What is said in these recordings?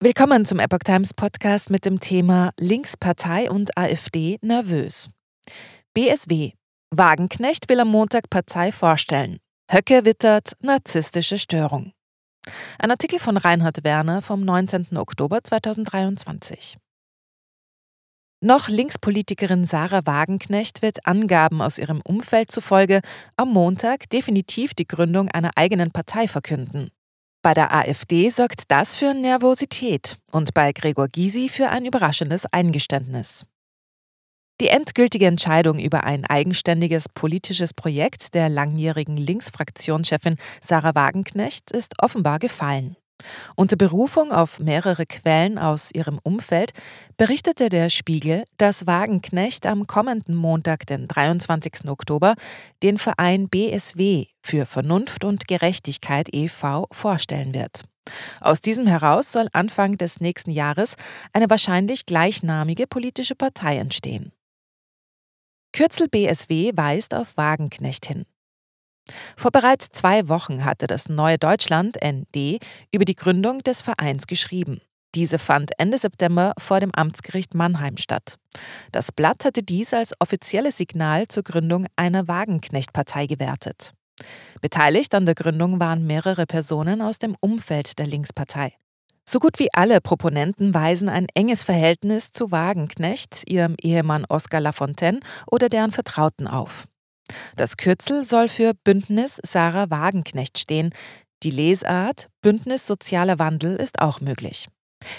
Willkommen zum Epoch Times Podcast mit dem Thema Linkspartei und AfD nervös. BSW. Wagenknecht will am Montag Partei vorstellen. Höcke wittert narzisstische Störung. Ein Artikel von Reinhard Werner vom 19. Oktober 2023. Noch Linkspolitikerin Sarah Wagenknecht wird Angaben aus ihrem Umfeld zufolge am Montag definitiv die Gründung einer eigenen Partei verkünden. Bei der AfD sorgt das für Nervosität und bei Gregor Gysi für ein überraschendes Eingeständnis. Die endgültige Entscheidung über ein eigenständiges politisches Projekt der langjährigen Linksfraktionschefin Sarah Wagenknecht ist offenbar gefallen. Unter Berufung auf mehrere Quellen aus ihrem Umfeld berichtete der Spiegel, dass Wagenknecht am kommenden Montag, den 23. Oktober, den Verein BSW für Vernunft und Gerechtigkeit e.V. vorstellen wird. Aus diesem heraus soll Anfang des nächsten Jahres eine wahrscheinlich gleichnamige politische Partei entstehen. Kürzel BSW weist auf Wagenknecht hin. Vor bereits zwei Wochen hatte das Neue Deutschland ND über die Gründung des Vereins geschrieben. Diese fand Ende September vor dem Amtsgericht Mannheim statt. Das Blatt hatte dies als offizielles Signal zur Gründung einer Wagenknecht-Partei gewertet. Beteiligt an der Gründung waren mehrere Personen aus dem Umfeld der Linkspartei. So gut wie alle Proponenten weisen ein enges Verhältnis zu Wagenknecht, ihrem Ehemann Oskar Lafontaine oder deren Vertrauten auf. Das Kürzel soll für Bündnis Sarah Wagenknecht stehen. Die Lesart Bündnis Sozialer Wandel ist auch möglich.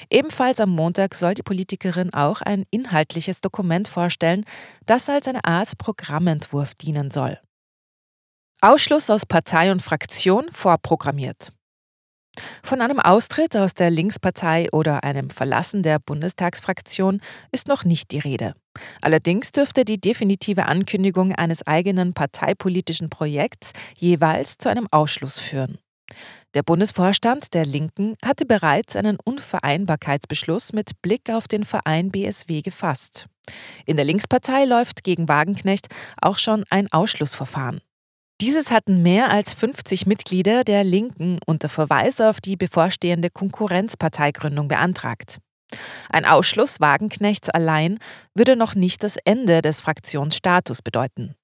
Ebenfalls am Montag soll die Politikerin auch ein inhaltliches Dokument vorstellen, das als eine Art Programmentwurf dienen soll. Ausschluss aus Partei und Fraktion vorprogrammiert. Von einem Austritt aus der Linkspartei oder einem Verlassen der Bundestagsfraktion ist noch nicht die Rede. Allerdings dürfte die definitive Ankündigung eines eigenen parteipolitischen Projekts jeweils zu einem Ausschluss führen. Der Bundesvorstand der Linken hatte bereits einen Unvereinbarkeitsbeschluss mit Blick auf den Verein BSW gefasst. In der Linkspartei läuft gegen Wagenknecht auch schon ein Ausschlussverfahren. Dieses hatten mehr als 50 Mitglieder der Linken unter Verweis auf die bevorstehende Konkurrenzparteigründung beantragt. Ein Ausschluss Wagenknechts allein würde noch nicht das Ende des Fraktionsstatus bedeuten.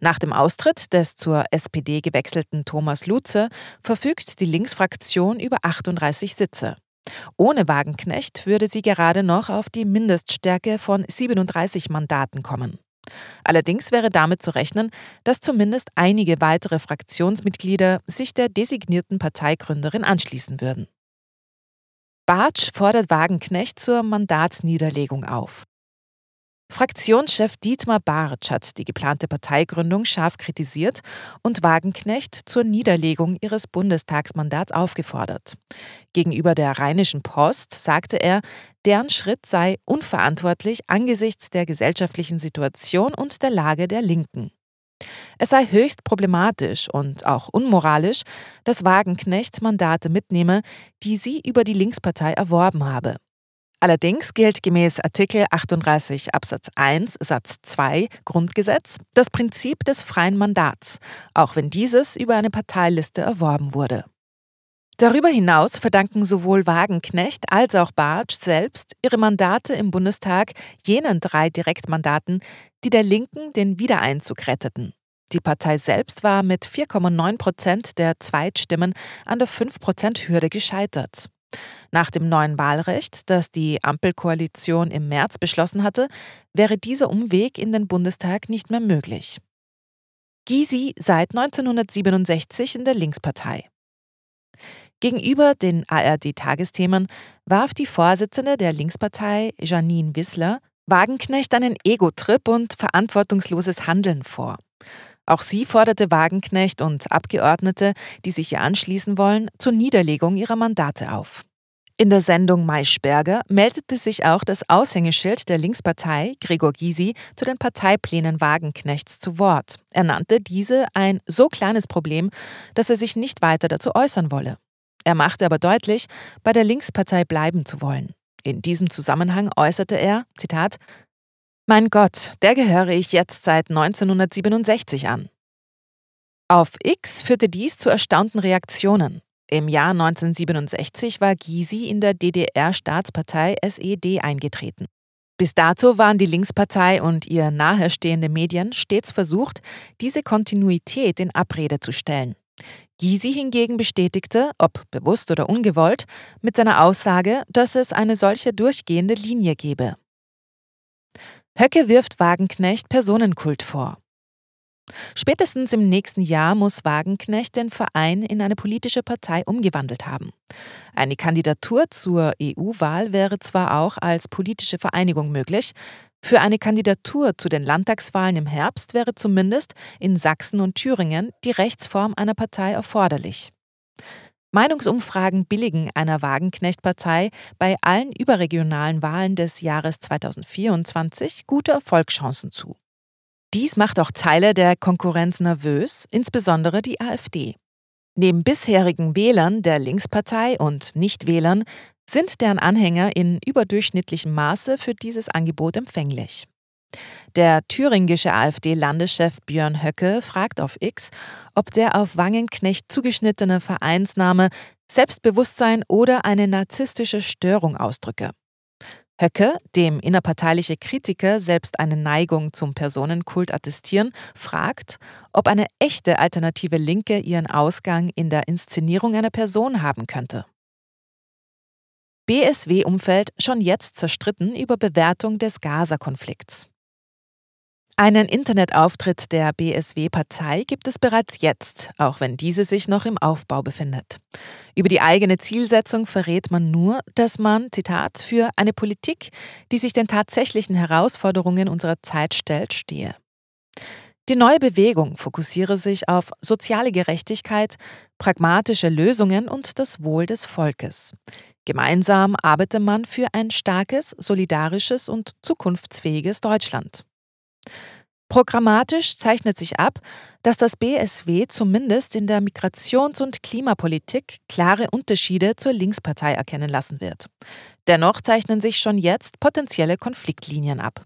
Nach dem Austritt des zur SPD gewechselten Thomas Lutze verfügt die Linksfraktion über 38 Sitze. Ohne Wagenknecht würde sie gerade noch auf die Mindeststärke von 37 Mandaten kommen. Allerdings wäre damit zu rechnen, dass zumindest einige weitere Fraktionsmitglieder sich der designierten Parteigründerin anschließen würden. Bartsch fordert Wagenknecht zur Mandatsniederlegung auf. Fraktionschef Dietmar Bartsch hat die geplante Parteigründung scharf kritisiert und Wagenknecht zur Niederlegung ihres Bundestagsmandats aufgefordert. Gegenüber der Rheinischen Post sagte er, deren Schritt sei unverantwortlich angesichts der gesellschaftlichen Situation und der Lage der Linken. Es sei höchst problematisch und auch unmoralisch, dass Wagenknecht Mandate mitnehme, die sie über die Linkspartei erworben habe. Allerdings gilt gemäß Artikel 38 Absatz 1 Satz 2 Grundgesetz das Prinzip des freien Mandats, auch wenn dieses über eine Parteiliste erworben wurde. Darüber hinaus verdanken sowohl Wagenknecht als auch Bartsch selbst ihre Mandate im Bundestag jenen drei Direktmandaten, die der Linken den Wiedereinzug retteten. Die Partei selbst war mit 4,9 Prozent der Zweitstimmen an der 5-Prozent-Hürde gescheitert. Nach dem neuen Wahlrecht, das die Ampelkoalition im März beschlossen hatte, wäre dieser Umweg in den Bundestag nicht mehr möglich. Gysi seit 1967 in der Linkspartei. Gegenüber den ARD-Tagesthemen warf die Vorsitzende der Linkspartei, Janine Wissler, Wagenknecht einen Ego-Trip und verantwortungsloses Handeln vor. Auch sie forderte Wagenknecht und Abgeordnete, die sich ihr anschließen wollen, zur Niederlegung ihrer Mandate auf. In der Sendung Maischberger meldete sich auch das Aushängeschild der Linkspartei, Gregor Gysi, zu den Parteiplänen Wagenknechts zu Wort. Er nannte diese ein so kleines Problem, dass er sich nicht weiter dazu äußern wolle. Er machte aber deutlich, bei der Linkspartei bleiben zu wollen. In diesem Zusammenhang äußerte er, Zitat, Mein Gott, der gehöre ich jetzt seit 1967 an. Auf X führte dies zu erstaunten Reaktionen. Im Jahr 1967 war Gysi in der DDR-Staatspartei SED eingetreten. Bis dato waren die Linkspartei und ihr nahestehende Medien stets versucht, diese Kontinuität in Abrede zu stellen. Gysi hingegen bestätigte, ob bewusst oder ungewollt, mit seiner Aussage, dass es eine solche durchgehende Linie gebe. Höcke wirft Wagenknecht Personenkult vor. Spätestens im nächsten Jahr muss Wagenknecht den Verein in eine politische Partei umgewandelt haben. Eine Kandidatur zur EU-Wahl wäre zwar auch als politische Vereinigung möglich, für eine Kandidatur zu den Landtagswahlen im Herbst wäre zumindest in Sachsen und Thüringen die Rechtsform einer Partei erforderlich. Meinungsumfragen billigen einer Wagenknecht-Partei bei allen überregionalen Wahlen des Jahres 2024 gute Erfolgschancen zu. Dies macht auch Teile der Konkurrenz nervös, insbesondere die AfD. Neben bisherigen Wählern der Linkspartei und Nichtwählern sind deren Anhänger in überdurchschnittlichem Maße für dieses Angebot empfänglich. Der thüringische AfD-Landeschef Björn Höcke fragt auf X, ob der auf Wangenknecht zugeschnittene Vereinsname Selbstbewusstsein oder eine narzisstische Störung ausdrücke. Höcke, dem innerparteiliche Kritiker selbst eine Neigung zum Personenkult attestieren, fragt, ob eine echte alternative Linke ihren Ausgang in der Inszenierung einer Person haben könnte. BSW-Umfeld schon jetzt zerstritten über Bewertung des Gaza-Konflikts. Einen Internetauftritt der BSW-Partei gibt es bereits jetzt, auch wenn diese sich noch im Aufbau befindet. Über die eigene Zielsetzung verrät man nur, dass man, Zitat, für eine Politik, die sich den tatsächlichen Herausforderungen unserer Zeit stellt, stehe. Die neue Bewegung fokussiere sich auf soziale Gerechtigkeit, pragmatische Lösungen und das Wohl des Volkes. Gemeinsam arbeite man für ein starkes, solidarisches und zukunftsfähiges Deutschland. Programmatisch zeichnet sich ab, dass das BSW zumindest in der Migrations- und Klimapolitik klare Unterschiede zur Linkspartei erkennen lassen wird. Dennoch zeichnen sich schon jetzt potenzielle Konfliktlinien ab.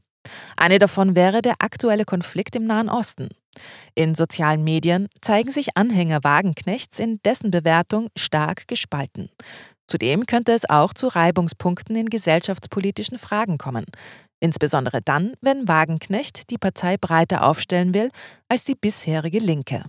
Eine davon wäre der aktuelle Konflikt im Nahen Osten. In sozialen Medien zeigen sich Anhänger Wagenknechts in dessen Bewertung stark gespalten. Zudem könnte es auch zu Reibungspunkten in gesellschaftspolitischen Fragen kommen. Insbesondere dann, wenn Wagenknecht die Partei breiter aufstellen will als die bisherige Linke.